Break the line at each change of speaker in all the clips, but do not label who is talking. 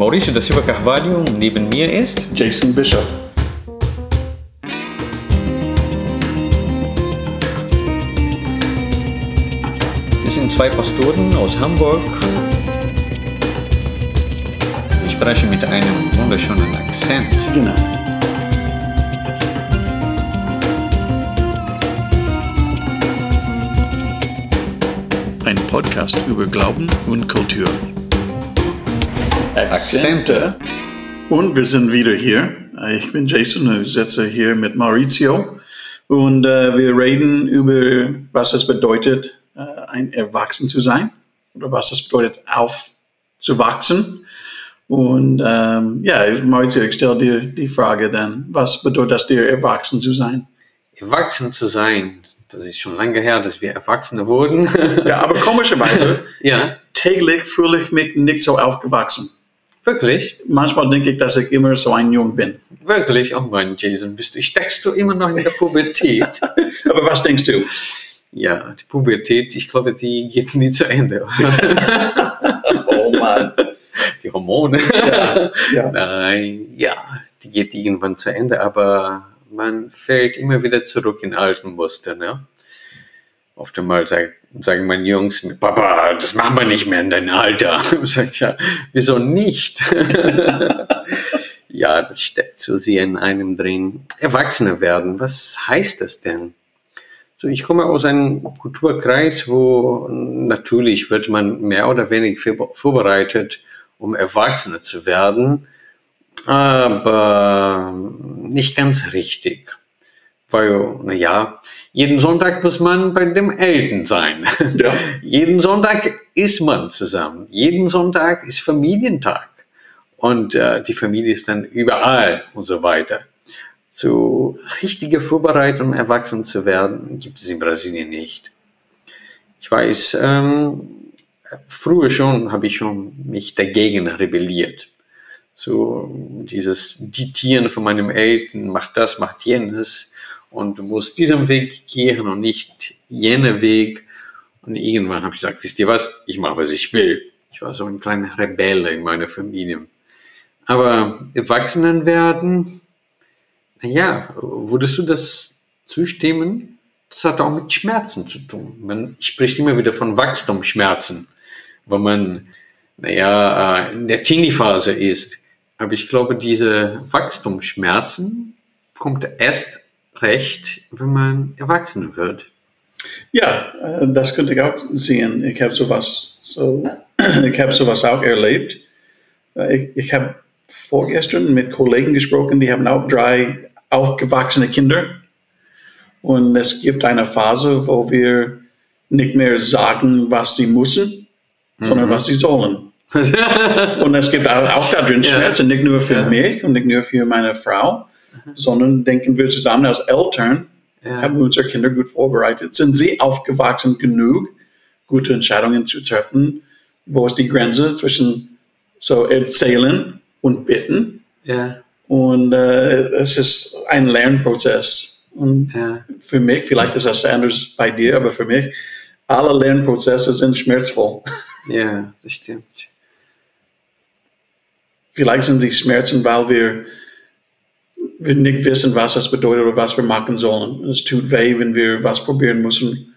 Mauricio da Silva Carvalho. Neben mir ist
Jason Bishop.
Wir sind zwei Pastoren aus Hamburg. Wir sprechen mit einem wunderschönen Akzent.
Genau. Ein Podcast über Glauben und Kultur.
Akzente.
Und wir sind wieder hier. Ich bin Jason und ich sitze hier mit Maurizio. Und äh, wir reden über, was es bedeutet, äh, ein Erwachsen zu sein. Oder was es bedeutet, aufzuwachsen. Und ähm, ja, Maurizio, ich stelle dir die Frage dann, was bedeutet das dir, erwachsen zu sein?
Erwachsen zu sein, das ist schon lange her, dass wir Erwachsene wurden.
Ja, aber komischerweise,
ja,
täglich fühle ich mich nicht so aufgewachsen.
Wirklich,
Manchmal denke ich, dass ich immer so ein Jung bin.
wirklich. Oh Mann, Jason, bist du, steckst du immer noch in der Pubertät?
Aber was denkst du?
ja, die Pubertät, ich glaube, die geht nie zu Ende.
Oh Mann.
die Hormone.
Ja, ja.
Nein, ja, die geht irgendwann zu Ende, aber man fällt immer wieder zurück in alten Muster. Ne? Oft einmal sag, sagen meine Jungs, Papa, das machen wir nicht mehr in deinem Alter. Ich, ja, wieso nicht? ja, das steckt so sehr in einem drin. Erwachsene werden, was heißt das denn? So, ich komme aus einem Kulturkreis, wo natürlich wird man mehr oder weniger vor- vorbereitet, um Erwachsene zu werden, aber nicht ganz richtig. Weil, naja, jeden Sonntag muss man bei dem Eltern sein.
Ja.
Jeden Sonntag ist man zusammen. Jeden Sonntag ist Familientag. Und äh, die Familie ist dann überall und so weiter. So richtige Vorbereitung, erwachsen zu werden, gibt es in Brasilien nicht. Ich weiß, ähm, früher schon habe ich schon mich dagegen rebelliert. So dieses Diktieren von meinem Eltern, macht das, macht jenes und du musst diesen Weg gehen und nicht jenen Weg. Und irgendwann habe ich gesagt, wisst ihr was, ich mache, was ich will. Ich war so ein kleiner Rebelle in meiner Familie. Aber Erwachsenen werden, naja, würdest du das zustimmen? Das hat auch mit Schmerzen zu tun. Man spricht immer wieder von Wachstumsschmerzen, wenn man, naja, äh, in der Teenie-Phase ist. Aber ich glaube, diese Wachstumsschmerzen kommt erst recht, wenn man erwachsen wird.
Ja, äh, das könnte ich auch sehen. Ich habe sowas, so, ich habe sowas auch erlebt. Äh, Ich, ich habe vorgestern mit Kollegen gesprochen, die haben auch drei aufgewachsene Kinder. Und es gibt eine Phase, wo wir nicht mehr sagen, was sie müssen, sondern was sie sollen. Und es gibt auch, auch da drin
Ja.
Schmerzen, nicht nur für
Ja.
mich und nicht nur für meine Frau, sondern denken wir zusammen als Eltern,
ja.
haben wir unsere Kinder gut vorbereitet? Sind sie aufgewachsen genug, gute Entscheidungen zu treffen? Wo ist die Grenze zwischen so erzählen und bitten?
ja,
Und äh, es ist ein Lernprozess. Und
ja,
für mich, vielleicht ist das anders bei dir, aber für mich, alle Lernprozesse sind schmerzvoll.
ja, das stimmt.
Vielleicht sind die Schmerzen, weil wir, wir nicht wissen, was das bedeutet oder was wir machen sollen. Es tut weh, wenn wir was probieren müssen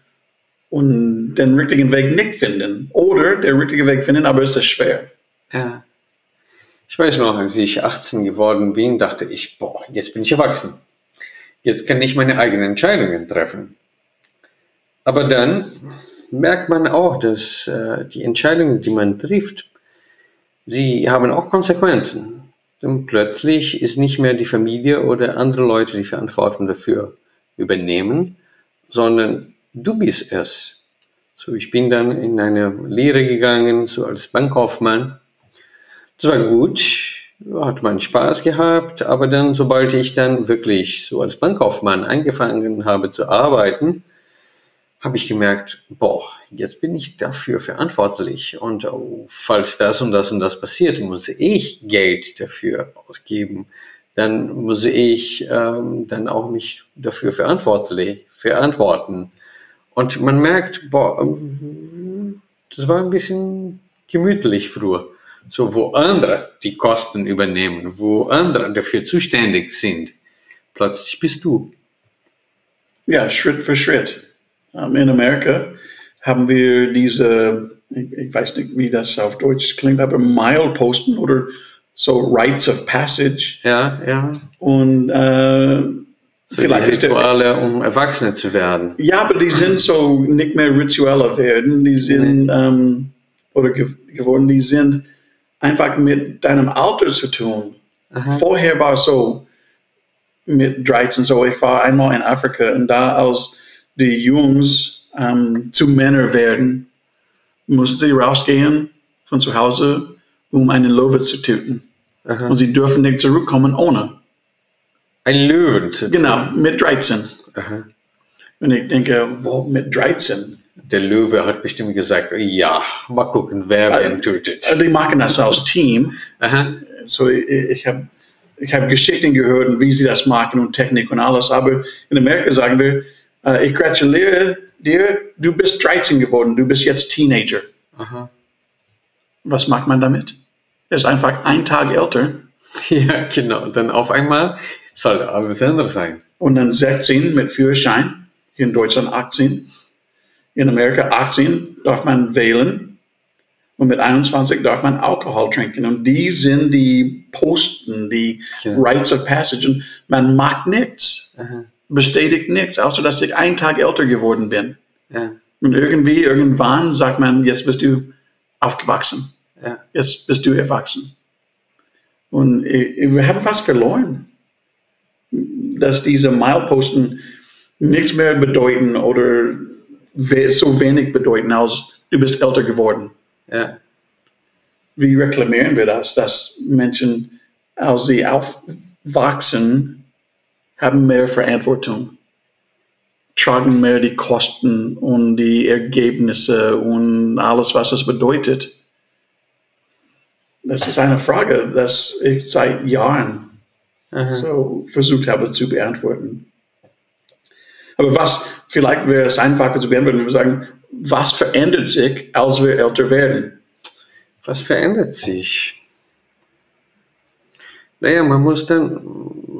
und den richtigen Weg nicht finden. Oder den richtigen Weg finden, aber es ist schwer.
Ja. Ich weiß noch, als ich 18 geworden bin, dachte ich, boah, jetzt bin ich erwachsen. Jetzt kann ich meine eigenen Entscheidungen treffen. Aber dann merkt man auch, dass äh, die Entscheidungen, die man trifft, sie haben auch Konsequenzen. Und plötzlich ist nicht mehr die Familie oder andere Leute die Verantwortung dafür übernehmen, sondern du bist es. So, ich bin dann in eine Lehre gegangen, so als Bankkaufmann. Das war gut, hat man Spaß gehabt, aber dann, sobald ich dann wirklich so als Bankkaufmann angefangen habe zu arbeiten, habe ich gemerkt, boah, jetzt bin ich dafür verantwortlich und oh, falls das und das und das passiert, muss ich Geld dafür ausgeben. Dann muss ich ähm, dann auch mich dafür verantwortlich verantworten. Und man merkt, boah, ähm, das war ein bisschen gemütlich früher. So, wo andere die Kosten übernehmen, wo andere dafür zuständig sind, plötzlich bist du.
Ja, Schritt für Schritt. Ähm, in Amerika haben wir diese, ich, weiß nicht, wie das auf Deutsch klingt, aber Mileposten oder so Rites of Passage.
Ja, ja.
Und äh,
so vielleicht ist Rituale, um Erwachsene zu werden.
Ja, aber die sind so nicht mehr Rituale werden, die sind, nee. ähm, oder ge geworden, die sind einfach mit deinem Alter zu tun. Aha. Vorher war es so, mit 13 so, ich war einmal in Afrika und da als die Jungs ähm, zu Männer werden, mussten sie rausgehen von zu Hause, um einen Löwe zu töten. Aha. Und sie dürfen nicht zurückkommen ohne.
Ein Löwen zu
töten? Genau, mit 13. Aha. Und ich denke, wo mit 13?
Der Löwe hat bestimmt gesagt, ja, mal gucken, wer äh, wen tötet.
Die machen das als Team. Aha. So, ich, ich habe ich habe Geschichten gehört wie sie das machen und Technik und alles. Aber in Amerika sagen wir, äh, ich gratuliere dir, du bist 13 geworden, du bist jetzt Teenager. Aha. Was macht man damit? Er ist einfach ein Tag älter.
Ja, genau. Dann auf einmal soll alles anders sein.
Und dann 16 mit Führerschein, hier in Deutschland 18. In Amerika 18 darf man wählen und mit 21 darf man Alkohol trinken. Und die sind die Posten, die ja. Rites of Passage. Und man macht nichts, Aha. Bestätigt nichts, außer dass ich einen Tag älter geworden bin. Ja. Und irgendwie, irgendwann sagt man, jetzt bist du aufgewachsen. Ja. Jetzt bist du erwachsen. Und wir haben fast verloren, dass diese Mileposten nichts mehr bedeuten oder so wenig bedeuten, als du bist älter geworden. Ja. Wie reklamieren wir das, dass Menschen, als sie aufwachsen, haben mehr Verantwortung, tragen mehr die Kosten und die Ergebnisse und alles, was es bedeutet. Das ist eine Frage, die ich seit Jahren Aha. so versucht habe zu beantworten. Aber was, vielleicht wäre es einfacher zu beantworten, wenn wir sagen, was verändert sich, als wir älter werden?
Was verändert sich? Naja, man muss dann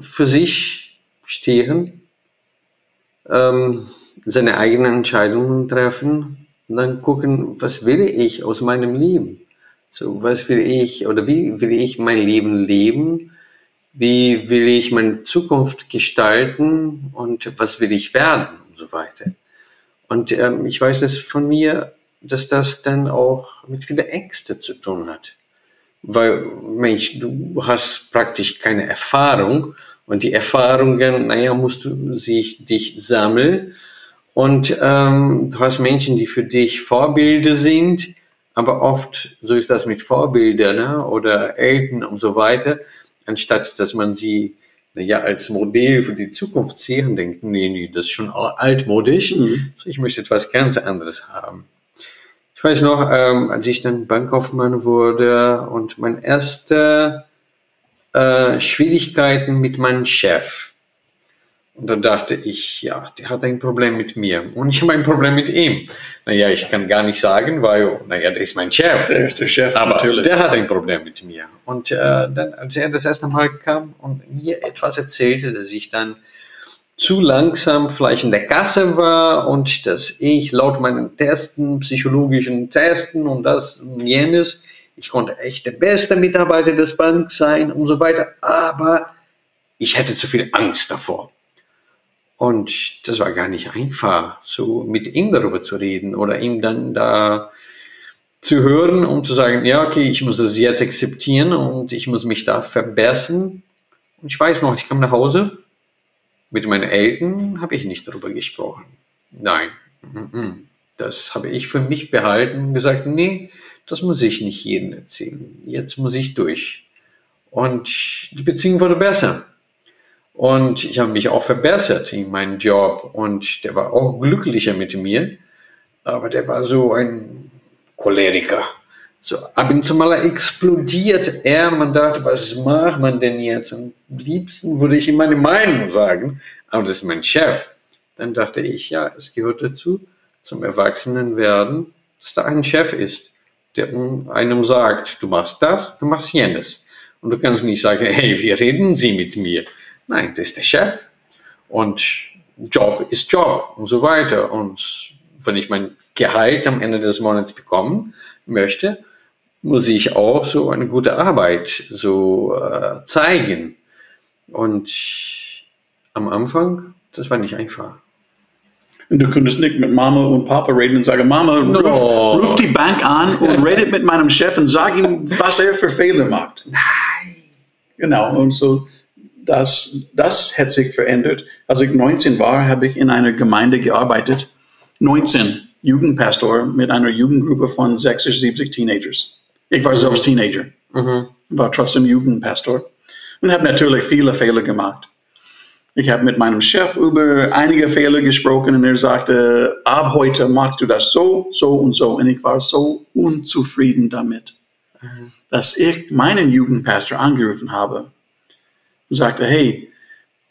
für sich stehen, ähm, seine eigenen Entscheidungen treffen und dann gucken, was will ich aus meinem Leben? So, was will ich oder wie will ich mein Leben leben? Wie will ich meine Zukunft gestalten und was will ich werden und so weiter? Und ähm, ich weiß es von mir, dass das dann auch mit vielen Ängsten zu tun hat. Weil, Mensch, du hast praktisch keine Erfahrung und die Erfahrungen, naja, musst du sich dich sammeln. Und ähm, du hast Menschen, die für dich Vorbilder sind, aber oft, so ist das mit Vorbildern ne, oder Eltern und so weiter, anstatt dass man sie ja, als Modell für die Zukunft sehen, denken, nee, nee, das ist schon altmodisch. Mhm. So, ich möchte etwas ganz anderes haben. Ich weiß noch, ähm, als ich dann Bankkaufmann wurde und meine erste äh, Schwierigkeiten mit meinem Chef. Und da dachte ich, ja, der hat ein Problem mit mir und ich habe ein Problem mit ihm. Naja, ich kann gar nicht sagen, weil, naja, der ist mein Chef.
Der ist der Chef,
aber natürlich. der hat ein Problem mit mir. Und äh, dann, als er das erste Mal kam und mir etwas erzählte, dass ich dann zu langsam vielleicht in der Kasse war und dass ich laut meinen Testen, psychologischen Testen und das und jenes, ich konnte echt der beste Mitarbeiter des Banks sein und so weiter, aber ich hatte zu viel Angst davor. Und das war gar nicht einfach, so mit ihm darüber zu reden oder ihm dann da zu hören, um zu sagen, ja, okay, ich muss das jetzt akzeptieren und ich muss mich da verbessern. Und ich weiß noch, ich kam nach Hause, mit meinen Eltern habe ich nicht darüber gesprochen. Nein, das habe ich für mich behalten und gesagt, nee, das muss ich nicht jedem erzählen. Jetzt muss ich durch. Und die Beziehung wurde besser. Und ich habe mich auch verbessert in meinem Job und der war auch glücklicher mit mir. Aber der war so ein Choleriker. So ab und zu mal explodiert er. Man dachte, was macht man denn jetzt? Am liebsten würde ich ihm meine Meinung sagen, aber das ist mein Chef. Dann dachte ich, ja, es gehört dazu, zum Erwachsenenwerden, dass da ein Chef ist. Der einem sagt, du machst das, du machst jenes. Und du kannst nicht sagen, hey, wie reden Sie mit mir? Nein, das ist der Chef. Und Job ist Job und so weiter. Und wenn ich mein Gehalt am Ende des Monats bekommen möchte, muss ich auch so eine gute Arbeit so äh, zeigen. Und am Anfang, das war nicht einfach.
Und du könntest nicht mit Mama und Papa reden und sagen, Mama, ruf,
No.
ruf die Bank an und redet mit meinem Chef und sag ihm, was er für Fehler macht.
Nein.
Genau, und so, das, das hat sich verändert. Als ich 19 war, habe ich in einer Gemeinde gearbeitet. 19, Jugendpastor mit einer Jugendgruppe von 60, 70 Teenagers. Ich war selbst Teenager,
Mhm.
war trotzdem Jugendpastor und habe natürlich viele Fehler gemacht. Ich habe mit meinem Chef über einige Fehler gesprochen und er sagte, ab heute machst du das so, so und so. Und ich war so unzufrieden damit, dass ich meinen Jugendpastor angerufen habe und sagte, hey,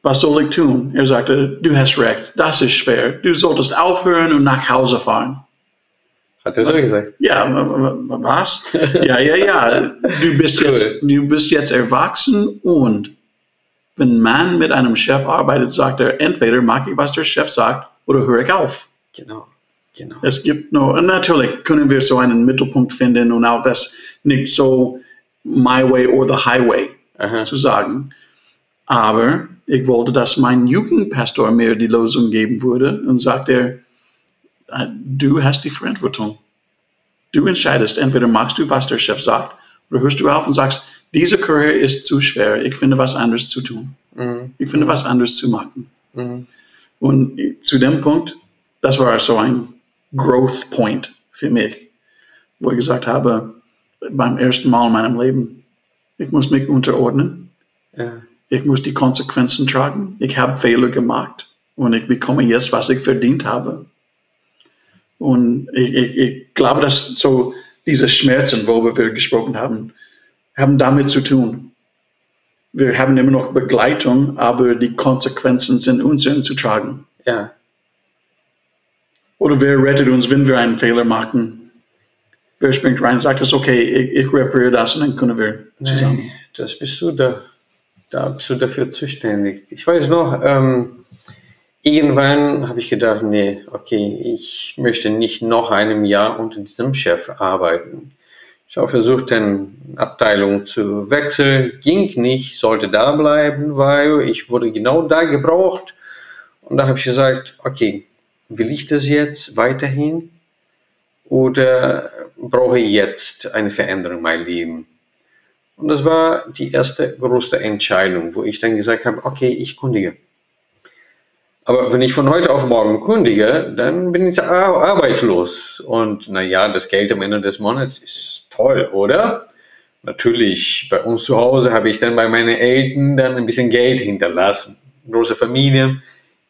was soll ich tun? Er sagte, du hast recht, das ist schwer. Du solltest aufhören und nach Hause fahren.
Hat er so gesagt?
Ja, was? Ja, ja, ja. Du bist
Cool.
jetzt, du bist jetzt erwachsen und wenn man mit einem Chef arbeitet, sagt er, entweder mag ich, was der Chef sagt, oder höre ich auf.
Genau. Genau.
Es gibt nur, und natürlich können wir so einen Mittelpunkt finden und auch das nicht so my way or the highway
Aha.
zu sagen. Aber ich wollte, dass mein Jugendpastor mir die Lösung geben würde und sagt er, äh, du hast die Verantwortung. Du entscheidest, entweder machst du, was der Chef sagt, hörst du auf und sagst, diese Karriere ist zu schwer, ich finde was anderes zu tun.
Mhm.
Ich finde was anderes zu machen.
Mhm.
Und zu dem Punkt, das war so ein Growth Point für mich, wo ich gesagt habe, beim ersten Mal in meinem Leben, ich muss mich unterordnen,
Ja.
ich muss die Konsequenzen tragen, ich habe Fehler gemacht und ich bekomme jetzt, was ich verdient habe. Und ich, ich, ich glaube, dass so diese Schmerzen, worüber wir gesprochen haben, haben damit zu tun. Wir haben immer noch Begleitung, aber die Konsequenzen sind unseren zu tragen.
Ja.
Oder wer rettet uns, wenn wir einen Fehler machen? Wer springt rein und sagt, es ist okay, ich, ich repariere das und dann können wir zusammen.
Nee, das bist du da. Da bist du dafür zuständig. Ich weiß noch, ähm, irgendwann habe ich gedacht, nee, okay, ich möchte nicht noch einem Jahr unter diesem Chef arbeiten. Ich habe versucht, eine Abteilung zu wechseln, ging nicht, sollte da bleiben, weil ich wurde genau da gebraucht. Und da habe ich gesagt, okay, will ich das jetzt weiterhin oder brauche ich jetzt eine Veränderung in meinem Leben? Und das war die erste große Entscheidung, wo ich dann gesagt habe, okay, ich kundige. Aber wenn ich von heute auf morgen kundige, dann bin ich ar- arbeitslos. Und naja, das Geld am Ende des Monats ist toll, oder? Natürlich, bei uns zu Hause habe ich dann bei meinen Eltern dann ein bisschen Geld hinterlassen. Große Familie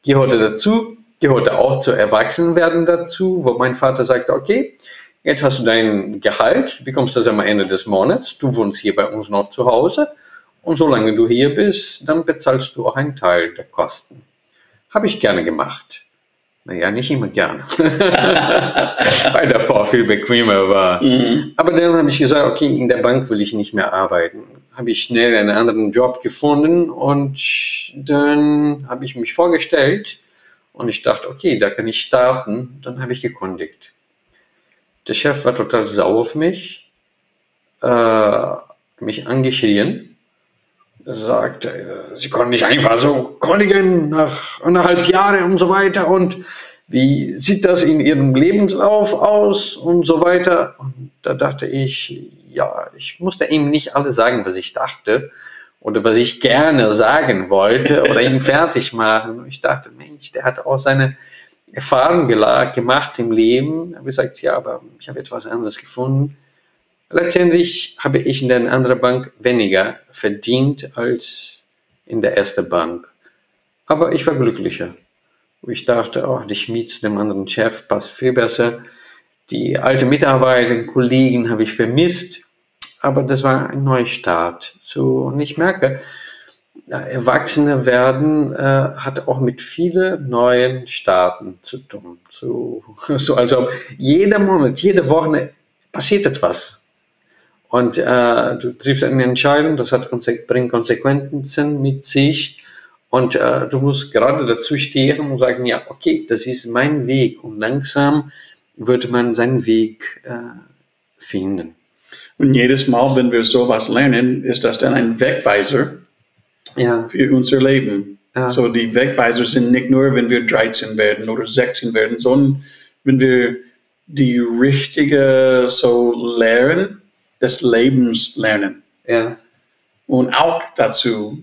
gehörte dazu, gehörte auch zu Erwachsenwerden dazu, wo mein Vater sagte, okay, jetzt hast du dein Gehalt, du bekommst das am Ende des Monats, du wohnst hier bei uns noch zu Hause und solange du hier bist, dann bezahlst du auch einen Teil der Kosten. Habe ich gerne gemacht. Naja, nicht immer gerne, weil davor viel bequemer war.
Mhm.
Aber dann habe ich gesagt, okay, in der Bank will ich nicht mehr arbeiten. Habe ich schnell einen anderen Job gefunden und dann habe ich mich vorgestellt und ich dachte, okay, da kann ich starten. Dann habe ich gekündigt. Der Chef war total sauer auf mich, äh, mich angeschrien, sagte, Sie konnten nicht einfach so kündigen nach anderthalb Jahren und so weiter und wie sieht das in Ihrem Lebenslauf aus und so weiter. Und da dachte ich, ja, ich musste ihm nicht alles sagen, was ich dachte oder was ich gerne sagen wollte oder ihn fertig machen. Ich dachte, Mensch, der hat auch seine Erfahrungen gela- gemacht im Leben. Er hat gesagt, ja, aber ich habe etwas anderes gefunden. Letztendlich habe ich in der anderen Bank weniger verdient als in der ersten Bank. Aber ich war glücklicher. Ich dachte, oh, die Schmied zu dem anderen Chef passt viel besser. Die alte Mitarbeiter, Kollegen habe ich vermisst. Aber das war ein Neustart. So, und ich merke, Erwachsene werden äh, hat auch mit vielen neuen Starten zu tun. So, so als ob jeder Monat, jede Woche passiert etwas. Und äh, du triffst eine Entscheidung, das hat Konse bringt Konsequenzen mit sich. Und äh, du musst gerade dazu stehen und sagen, ja, okay, das ist mein Weg. Und langsam wird man seinen Weg äh, finden.
Und jedes Mal, wenn wir sowas lernen, ist das dann ein Wegweiser
Ja,
für unser Leben.
Ja.
So die Wegweiser sind nicht nur, wenn wir 13 werden oder 16 werden, sondern wenn wir die richtige so Lehren des Lebens lernen.
ja,
Und auch dazu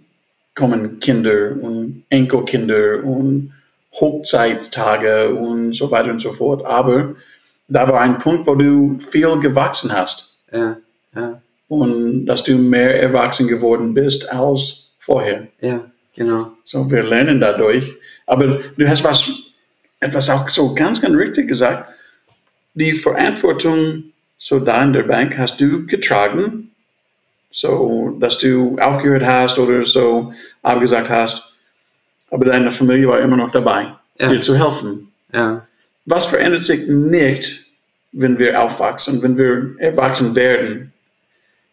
kommen Kinder und Enkelkinder und Hochzeittage und so weiter und so fort. Aber da war ein Punkt, wo du viel gewachsen hast
ja, ja,
und dass du mehr erwachsen geworden bist als vorher.
ja, genau.
So, wir lernen dadurch. Aber du hast was, etwas auch so ganz, ganz richtig gesagt. Die Verantwortung so da in der Bank hast du getragen, so dass du aufgehört hast oder so abgesagt hast. Aber deine Familie war immer noch dabei,
Ja.
dir zu helfen.
Ja,
Was verändert sich nicht, wenn wir aufwachsen, wenn wir erwachsen werden?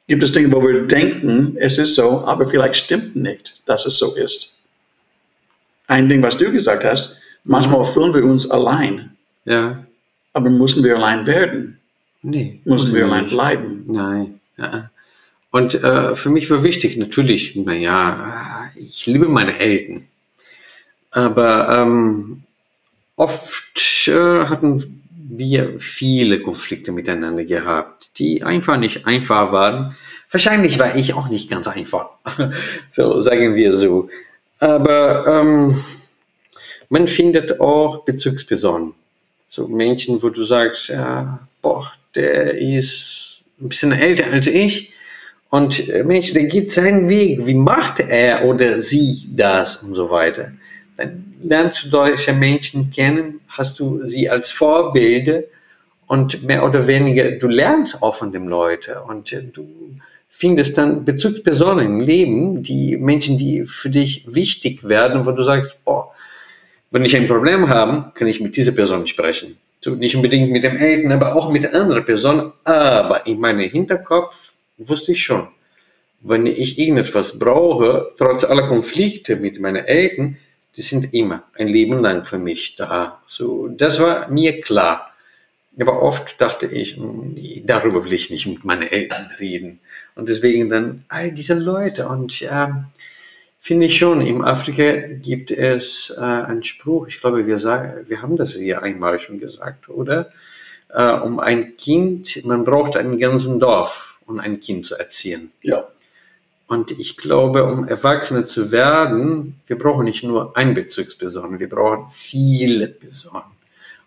Gibt es Dinge, wo wir denken, es ist so, aber vielleicht stimmt nicht, dass es so ist? Ein Ding, was du gesagt hast, manchmal fühlen wir uns allein,
ja,
aber müssen wir allein werden?
Nee.
Müssen wir allein
nicht.
bleiben?
Nein. Ja. Und äh, für mich war wichtig, natürlich, naja, ich liebe meine Eltern. Aber ähm, oft äh, hatten wir viele Konflikte miteinander gehabt, die einfach nicht einfach waren. Wahrscheinlich war ich auch nicht ganz einfach, so sagen wir so. Aber ähm, man findet auch Bezugspersonen. So Menschen, wo du sagst, ja, boah, der ist ein bisschen älter als ich. Und äh, Mensch, der geht seinen Weg. Wie macht er oder sie das und so weiter? Dann lernst du solche Menschen kennen, hast du sie als Vorbilder und mehr oder weniger, du lernst auch von den Leuten und äh, du findest dann Bezugspersonen im Leben, die Menschen, die für dich wichtig werden, wo du sagst, boah, wenn ich ein Problem habe, kann ich mit dieser Person sprechen. So, nicht unbedingt mit dem Eltern, aber auch mit anderen Personen. Aber in meinem Hinterkopf wusste ich schon, wenn ich irgendetwas brauche, trotz aller Konflikte mit meinen Eltern, die sind immer ein Leben lang für mich da. So, das war mir klar. Aber oft dachte ich, "Hm, darüber will ich nicht mit meinen Eltern reden. Und deswegen dann all diese Leute. Und ja, finde ich schon, in Afrika gibt es äh, einen Spruch, ich glaube, wir, sagen, wir haben das hier einmal schon gesagt, oder? Äh, um ein Kind, man braucht einen ganzen Dorf, um ein Kind zu erziehen.
Ja.
Und ich glaube, um Erwachsene zu werden, wir brauchen nicht nur eine Bezugsperson, wir brauchen viele Personen.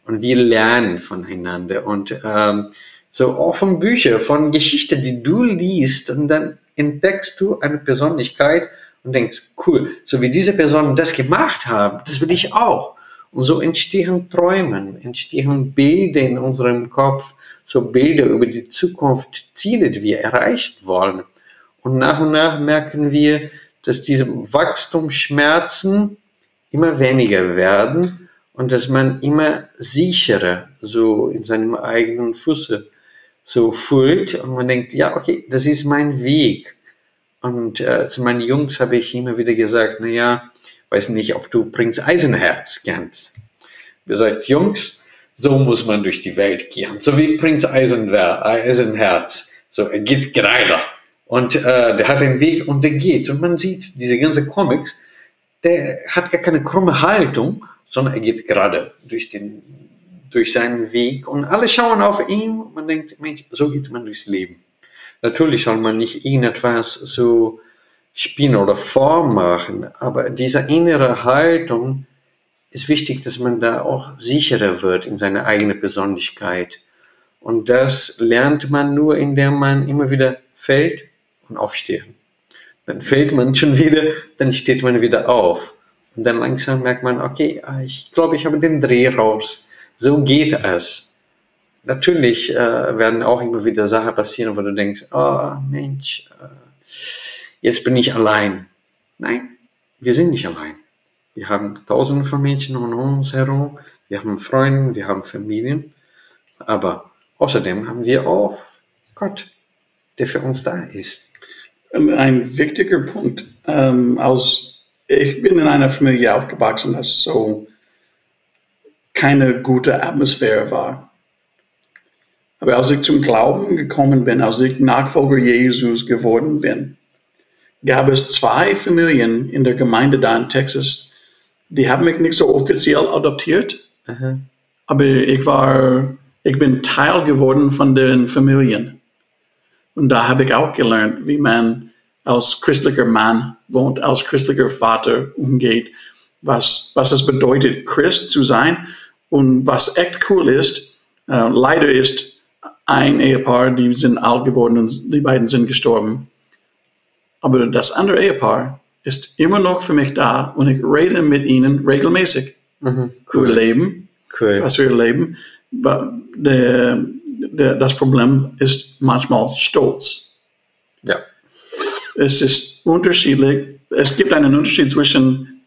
Und wir lernen voneinander. Und ähm, so auch von Büchern, von Geschichten, die du liest, und dann entdeckst du eine Persönlichkeit und denkst, cool, so wie diese Personen das gemacht haben, das will ich auch. Und so entstehen Träumen, entstehen Bilder in unserem Kopf, so Bilder über die Zukunft, Ziele, die wir erreichen wollen. Und nach und nach merken wir, dass diese Wachstumsschmerzen immer weniger werden und dass man immer sicherer so in seinem eigenen Fuße so fühlt und man denkt, ja, okay, das ist mein Weg. Und äh, zu meinen Jungs habe ich immer wieder gesagt, naja, weiß nicht, ob du Prinz Eisenherz kennst. Wir sagt, Jungs, so muss man durch die Welt gehen. So wie Prinz Eisenwer Eisenherz. So, er geht gerade. Und äh, der hat einen Weg und der geht. Und man sieht, diese ganze Comics, der hat gar keine krumme Haltung, sondern er geht gerade durch, den, durch seinen Weg. Und alle schauen auf ihn man denkt, Mensch, so geht man durchs Leben. Natürlich soll man nicht irgendetwas so spielen oder vormachen, aber diese innere Haltung ist wichtig, dass man da auch sicherer wird in seiner eigenen Persönlichkeit. Und das lernt man nur, indem man immer wieder fällt und aufsteht. Dann fällt man schon wieder, dann steht man wieder auf. Und dann langsam merkt man, okay, ich glaube, ich habe den Dreh raus. So geht es. Natürlich äh, werden auch immer wieder Sachen passieren, wo du denkst, oh Mensch, äh, jetzt bin ich allein. Nein, wir sind nicht allein. Wir haben tausende von Menschen um uns herum, wir haben Freunde, wir haben Familien, aber außerdem haben wir auch Gott, der für uns da ist.
Ein wichtiger Punkt. Ähm, als ich bin in einer Familie aufgewachsen, das so keine gute Atmosphäre war. Aber als ich zum Glauben gekommen bin, als ich Nachfolger Jesus geworden bin, gab es zwei Familien in der Gemeinde da in Texas, die haben mich nicht so offiziell adoptiert,
Mhm.
aber ich war, ich bin Teil geworden von den Familien. Und da habe ich auch gelernt, wie man als christlicher Mann wohnt, als christlicher Vater umgeht, was, was es bedeutet, Christ zu sein und was echt cool ist. Äh, leider ist ein Ehepaar, die sind alt geworden und die beiden sind gestorben. Aber das andere Ehepaar ist immer noch für mich da und ich rede mit ihnen regelmäßig
Mhm.
über Leben,
Cool.
was wir leben. Der, der, das Problem ist manchmal Stolz.
Ja.
Es ist unterschiedlich. Es gibt einen Unterschied zwischen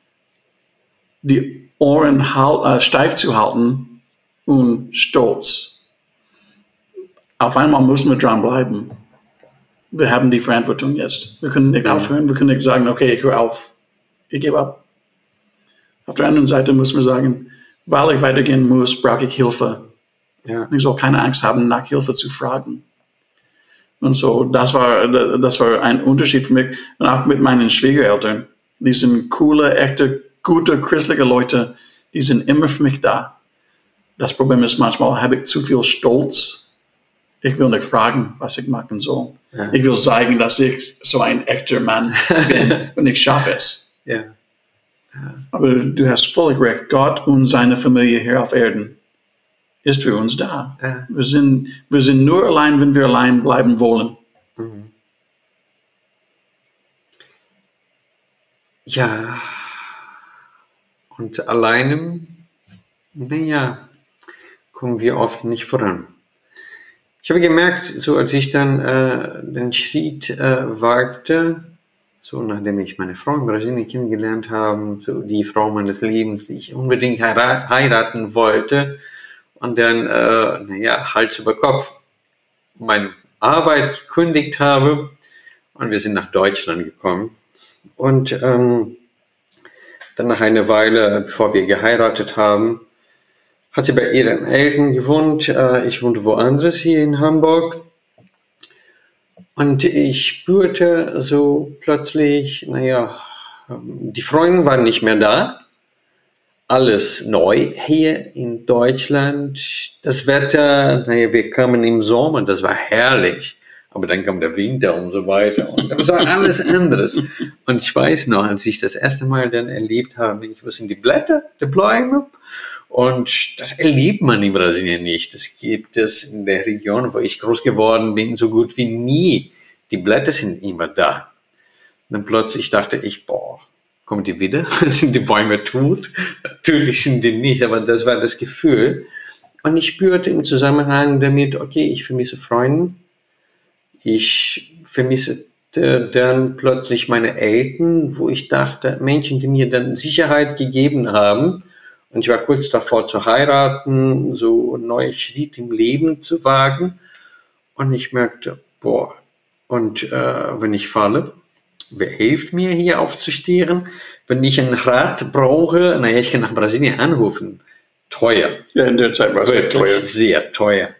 die Ohren äh, steif zu halten und Stolz. Auf einmal müssen wir dranbleiben. Wir haben die Verantwortung jetzt. Wir können nicht
Ja.
aufhören. Wir können nicht sagen, okay, ich höre auf. Ich gebe ab. Auf der anderen Seite müssen wir sagen, weil ich weitergehen muss, brauche ich Hilfe.
Ja.
Ich soll keine Angst haben, nach Hilfe zu fragen. Und so, das war, das war ein Unterschied für mich. Und auch mit meinen Schwiegereltern. Die sind coole, echte, gute, christliche Leute. Die sind immer für mich da. Das Problem ist, manchmal habe ich zu viel Stolz. Ich will nicht fragen, was ich machen soll.
Ja.
Ich will sagen, dass ich so ein echter Mann bin und ich schaffe es.
ja.
Aber du hast völlig recht. Gott und seine Familie hier auf Erden ist für uns da.
Ja.
Wir sind, wir sind nur allein, wenn wir allein bleiben wollen.
Mhm. Ja. Und alleinem, naja, kommen wir oft nicht voran. Ich habe gemerkt, so als ich dann äh, den Schritt äh, wagte, so nachdem ich meine Frau in Brasilien kennengelernt habe, so die Frau meines Lebens, die ich unbedingt heira- heiraten wollte, und dann, äh, naja, Hals über Kopf meine Arbeit gekündigt habe und wir sind nach Deutschland gekommen. Und ähm, dann nach einer Weile, bevor wir geheiratet haben, hat sie bei ihren Eltern gewohnt. Äh, ich wohnte woanders hier in Hamburg. Und ich spürte so plötzlich, naja, die Freunde waren nicht mehr da. Alles neu hier in Deutschland. Das Wetter, naja, wir kamen im Sommer, das war herrlich. Aber dann kam der Winter und so weiter. Und das war alles anderes. Und ich weiß noch, als ich das erste Mal dann erlebt habe, ich was sind die Blätter der Bäume? Und das erlebt man in Brasilien nicht. Das gibt es in der Region, wo ich groß geworden bin, so gut wie nie. Die Blätter sind immer da. Und dann plötzlich dachte ich, boah, kommen die wieder? sind die Bäume tot? Natürlich sind die nicht, aber das war das Gefühl. Und ich spürte im Zusammenhang damit, okay, ich vermisse Freunde. Ich vermisse dann plötzlich meine Eltern, wo ich dachte, Menschen, die mir dann Sicherheit gegeben haben. Und ich war kurz davor zu heiraten, so einen neuen Schritt im Leben zu wagen. Und ich merkte, boah, und äh, wenn ich falle, wer hilft mir hier aufzustehen? Wenn ich einen Rat brauche, naja, ich kann nach Brasilien anrufen. Teuer.
Ja, in der Zeit war es
Wirklich
teuer.
sehr teuer.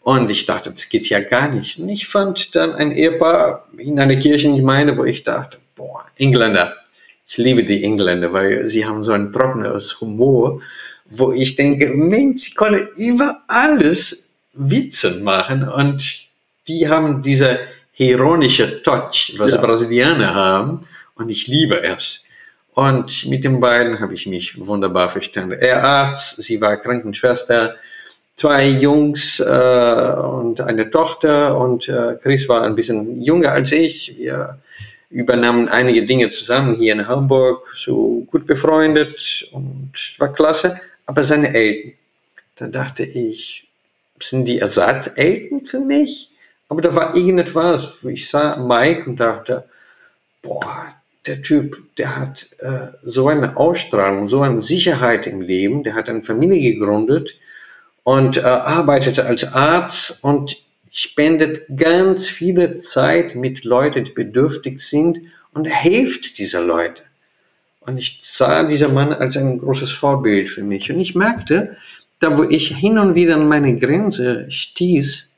Und ich dachte, das geht ja gar nicht. Und ich fand dann ein Ehepaar in einer Kirchengemeinde, wo ich dachte, boah, Engländer. Ich liebe die Engländer, weil sie haben so ein trockenes Humor, wo ich denke, Mensch, sie können über alles Witze machen und die haben diese ironische Touch, was
Ja.
Brasilianer haben und ich liebe es. Und mit den beiden habe ich mich wunderbar verstanden. Er Arzt, sie war Krankenschwester, zwei Jungs äh, und eine Tochter und äh, Chris war ein bisschen jünger als ich. Wir übernahmen einige Dinge zusammen hier in Hamburg, so gut befreundet und war klasse. Aber seine Eltern, da dachte ich, sind die Ersatzeltern für mich? Aber da war irgendetwas, ich sah Mike und dachte, boah, der Typ, der hat äh, so eine Ausstrahlung, so eine Sicherheit im Leben, der hat eine Familie gegründet und äh, arbeitet als Arzt und spendet ganz viele Zeit mit Leuten, die bedürftig sind und hilft dieser Leute. Und ich sah dieser Mann als ein großes Vorbild für mich. Und ich merkte, da wo ich hin und wieder an meine Grenze stieß,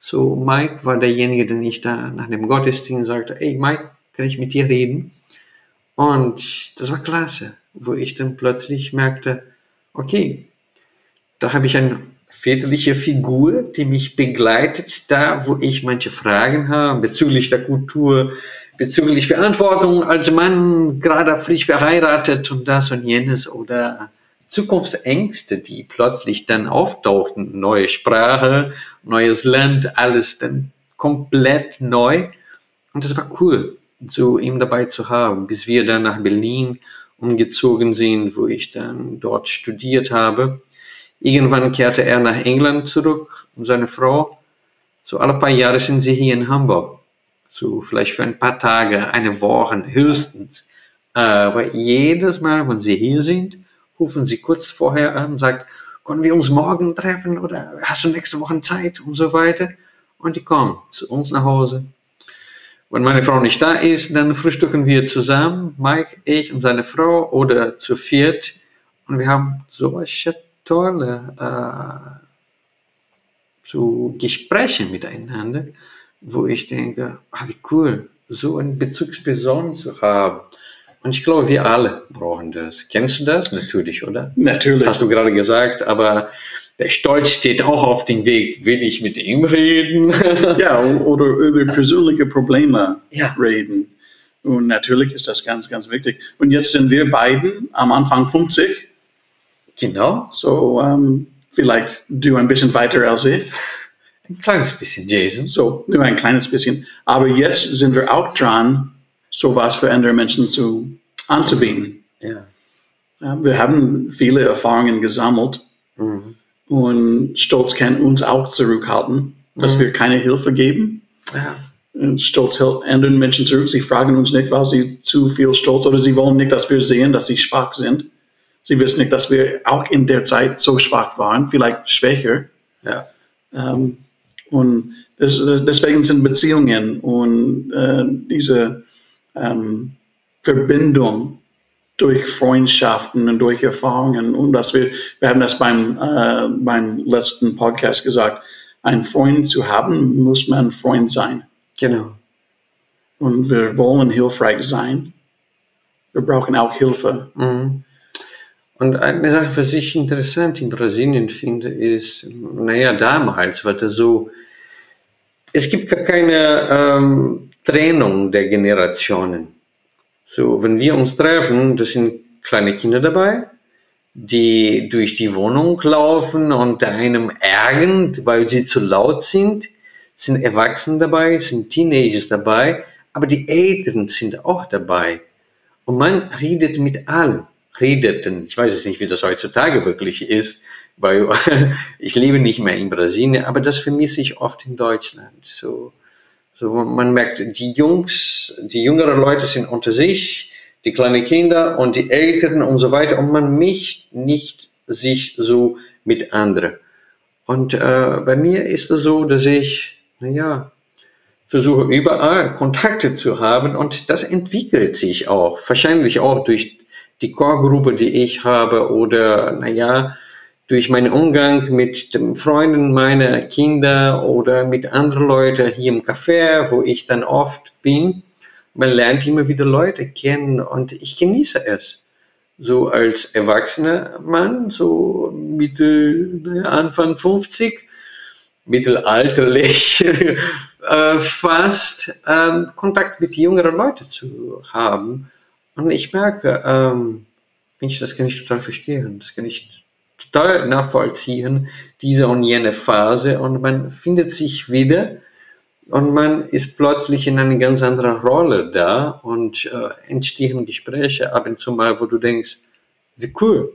so Mike war derjenige, den ich da nach dem Gottesdienst sagte, hey Mike, kann ich mit dir reden? Und das war klasse, wo ich dann plötzlich merkte, okay, da habe ich eine väterliche Figur, die mich begleitet, da wo ich manche Fragen habe bezüglich der Kultur, bezüglich Verantwortung als Mann, gerade frisch verheiratet und das und jenes oder Zukunftsängste, die plötzlich dann auftauchten, neue Sprache, neues Land, alles dann komplett neu. Und das war cool, so ihm dabei zu haben, bis wir dann nach Berlin umgezogen sind, wo ich dann dort studiert habe. Irgendwann kehrte er nach England zurück und seine Frau. So alle paar Jahre sind sie hier in Hamburg so vielleicht für ein paar Tage, eine Woche höchstens. Aber jedes Mal, wenn Sie hier sind, rufen Sie kurz vorher an und sagen, können wir uns morgen treffen oder hast du nächste Woche Zeit und so weiter. Und die kommen zu uns nach Hause. Wenn meine Frau nicht da ist, dann frühstücken wir zusammen, Mike, ich und seine Frau oder zu viert. Und wir haben solche tolle äh, so Gespräche miteinander wo ich denke, ah, wie cool, so eine Bezugsperson zu haben. Und ich glaube, wir alle brauchen das. Kennst du das? Natürlich, oder?
Natürlich.
Hast du gerade gesagt, aber der Stolz steht auch auf dem Weg. Will ich mit ihm reden?
ja, oder über persönliche Probleme
ja.
reden. Und natürlich ist das ganz, ganz wichtig. Und jetzt sind wir beiden am Anfang 50.
Genau.
So, ähm, vielleicht du ein bisschen weiter als ich.
Ein kleines bisschen, Jason.
So, nur ein kleines bisschen. Aber jetzt sind wir auch dran, sowas für andere Menschen zu, anzubieten.
Ja.
Wir haben viele Erfahrungen gesammelt
Mhm.
und Stolz kann uns auch zurückhalten, dass
Mhm.
wir keine Hilfe geben.
ja.
Und Stolz hält anderen Menschen zurück. Sie fragen uns nicht, weil sie zu viel Stolz oder sie wollen nicht, dass wir sehen, dass sie schwach sind. Sie wissen nicht, dass wir auch in der Zeit so schwach waren, vielleicht schwächer.
Ja.
Ähm, und das, deswegen sind Beziehungen und äh, diese ähm, Verbindung durch Freundschaften und durch Erfahrungen und dass wir, wir haben das beim, äh, beim letzten Podcast gesagt, einen Freund zu haben, muss man Freund sein.
Genau.
Und wir wollen hilfreich sein. Wir brauchen auch Hilfe.
Mhm. Und eine Sache, was ich interessant in Brasilien finde, ist, naja, damals war das so, es gibt gar keine ähm, Trennung der Generationen. So, wenn wir uns treffen, das sind kleine Kinder dabei, die durch die Wohnung laufen und einem ärgern, weil sie zu laut sind, sind Erwachsene dabei, sind Teenagers dabei, aber die Eltern sind auch dabei. Und man redet mit allen. Redeten. Ich weiß jetzt nicht, wie das heutzutage wirklich ist, weil ich lebe nicht mehr in Brasilien, aber das vermisse ich oft in Deutschland. So, so man merkt, die Jungs, die jüngeren Leute sind unter sich, die kleinen Kinder und die Eltern und so weiter und man mischt nicht sich so mit anderen. Und äh, bei mir ist es so, dass ich, naja, versuche überall Kontakte zu haben und das entwickelt sich auch, wahrscheinlich auch durch die Chorgruppe, die ich habe oder, naja, durch meinen Umgang mit den Freunden meiner Kinder oder mit anderen Leuten hier im Café, wo ich dann oft bin. Man lernt immer wieder Leute kennen und ich genieße es. So als erwachsener Mann, so Mitte, Anfang 50, mittelalterlich äh, fast, ähm, Kontakt mit jüngeren Leuten zu haben. Und ich merke, ähm, Mensch, das kann ich total verstehen, das kann ich total nachvollziehen, diese und jene Phase. Und man findet sich wieder und man ist plötzlich in eine ganz andere Rolle da und äh, entstehen Gespräche ab und zu mal, wo du denkst, wie cool.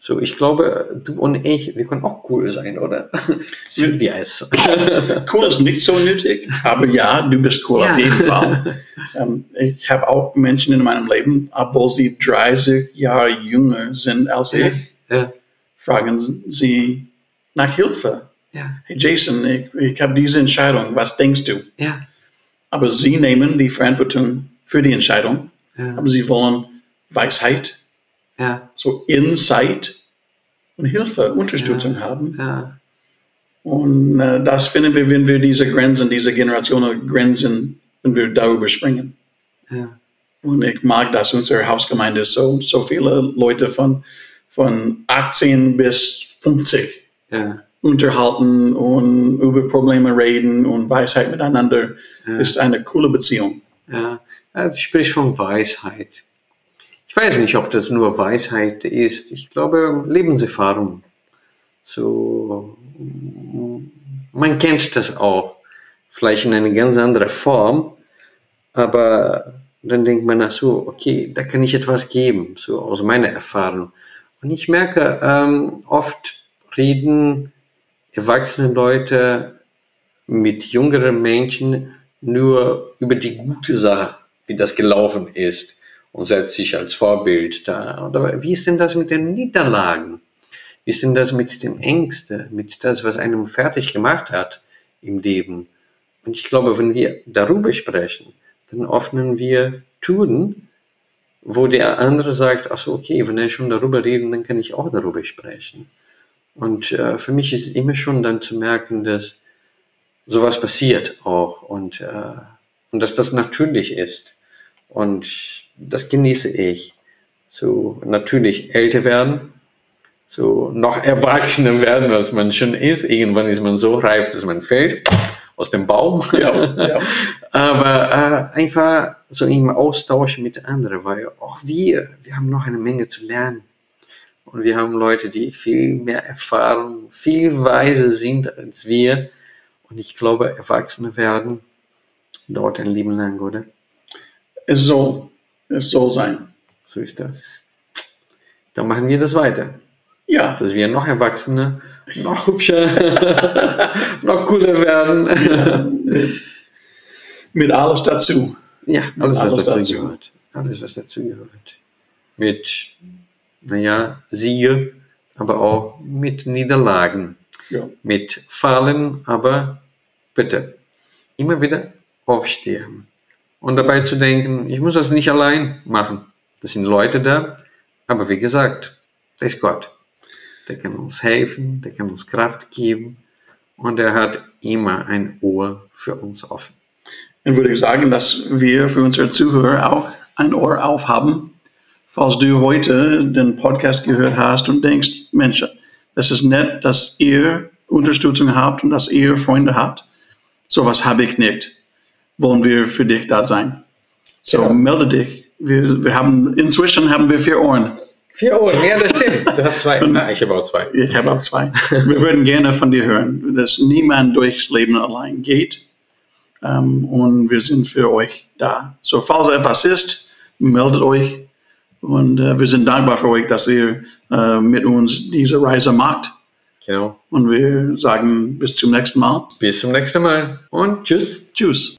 So, ich glaube, du und ich, wir können auch cool sein, oder? Sind wir es?
Cool ist nicht so nötig, aber ja, du bist cool
Ja.
auf jeden Fall. Ähm, ich habe auch Menschen in meinem Leben, obwohl sie 30 Jahre jünger sind als ich,
Ja.
fragen sie nach Hilfe.
Ja,
Hey Jason, ich, ich habe diese Entscheidung, was denkst du? Aber sie nehmen die Verantwortung für die Entscheidung, aber sie wollen Weisheit,
ja,
so Insight und Hilfe, Unterstützung haben.
ja,
Und äh, das finden wir, wenn wir diese Grenzen, diese Generationen Grenzen, wenn wir darüber springen.
ja,
Und ich mag das, unsere Hausgemeinde ist so, so viele Leute von, von 18 bis 50
ja,
unterhalten und über Probleme reden und Weisheit miteinander ist eine coole Beziehung.
ja. Du sprichst von Weisheit. Weiß nicht, ob das nur Weisheit ist. Ich glaube, Lebenserfahrung. So, man kennt das auch. Vielleicht in einer ganz anderen Form. Aber dann denkt man, ach so, okay, da kann ich etwas geben, so aus meiner Erfahrung. Und ich merke, ähm, oft reden erwachsene Leute mit jüngeren Menschen nur über die gute Sache, wie das gelaufen ist und setzt sich als Vorbild da. Oder wie ist denn das mit den Niederlagen? Wie ist denn das mit den Ängsten, mit das, was einem fertig gemacht hat im Leben? Und ich glaube, wenn wir darüber sprechen, dann öffnen wir Türen, wo der andere sagt, ach so, okay, wenn er schon darüber redet, dann kann ich auch darüber sprechen. Und äh, für mich ist es immer schon dann zu merken, dass sowas passiert auch und, äh, und dass das natürlich ist. Und das genieße ich. So natürlich älter werden, so noch erwachsener werden, was man schon ist. Irgendwann ist man so reif, dass man fällt aus dem Baum.
Ja, ja.
Aber äh, einfach so im Austausch mit anderen, weil auch wir, wir haben noch eine Menge zu lernen. Und wir haben Leute, die viel mehr Erfahrung, viel weiser sind als wir. Und ich glaube, Erwachsene werden dort ein Leben lang, oder?
Es soll, es soll sein.
So ist das. Dann machen wir das weiter.
Ja,
Dass wir noch Erwachsene, noch hübscher, noch cooler werden.
mit, mit alles dazu.
Ja, alles, was
Alles
dazu,
dazu.
gehört. Alles, was dazu gehört. Mit, naja, Siege, aber auch mit Niederlagen.
Ja.
Mit Fallen, aber bitte immer wieder aufstehen. Und dabei zu denken, ich muss das nicht allein machen. Das sind Leute da, aber wie gesagt, da ist Gott. Der kann uns helfen, der kann uns Kraft geben und er hat immer ein Ohr für uns offen.
Dann würde ich sagen, dass wir für unsere Zuhörer auch ein Ohr aufhaben. Falls du heute den Podcast gehört hast und denkst, Mensch, das ist nett, dass ihr Unterstützung habt und dass ihr Freunde habt. Sowas habe ich nicht. Wollen wir für dich da sein. So
Genau.
melde dich. Wir, wir haben, inzwischen haben wir vier Ohren.
Vier Ohren, ja, das stimmt. Du hast zwei. Na, ich habe auch zwei.
Ich habe auch zwei. Wir würden gerne von dir hören, dass niemand durchs Leben allein geht. Ähm, und wir sind für euch da. So, falls etwas ist, meldet euch. Und äh, wir sind dankbar für euch, dass ihr äh, mit uns diese Reise macht.
Genau.
Und wir sagen bis zum nächsten Mal.
Bis zum nächsten Mal und tschüss.
Tschüss.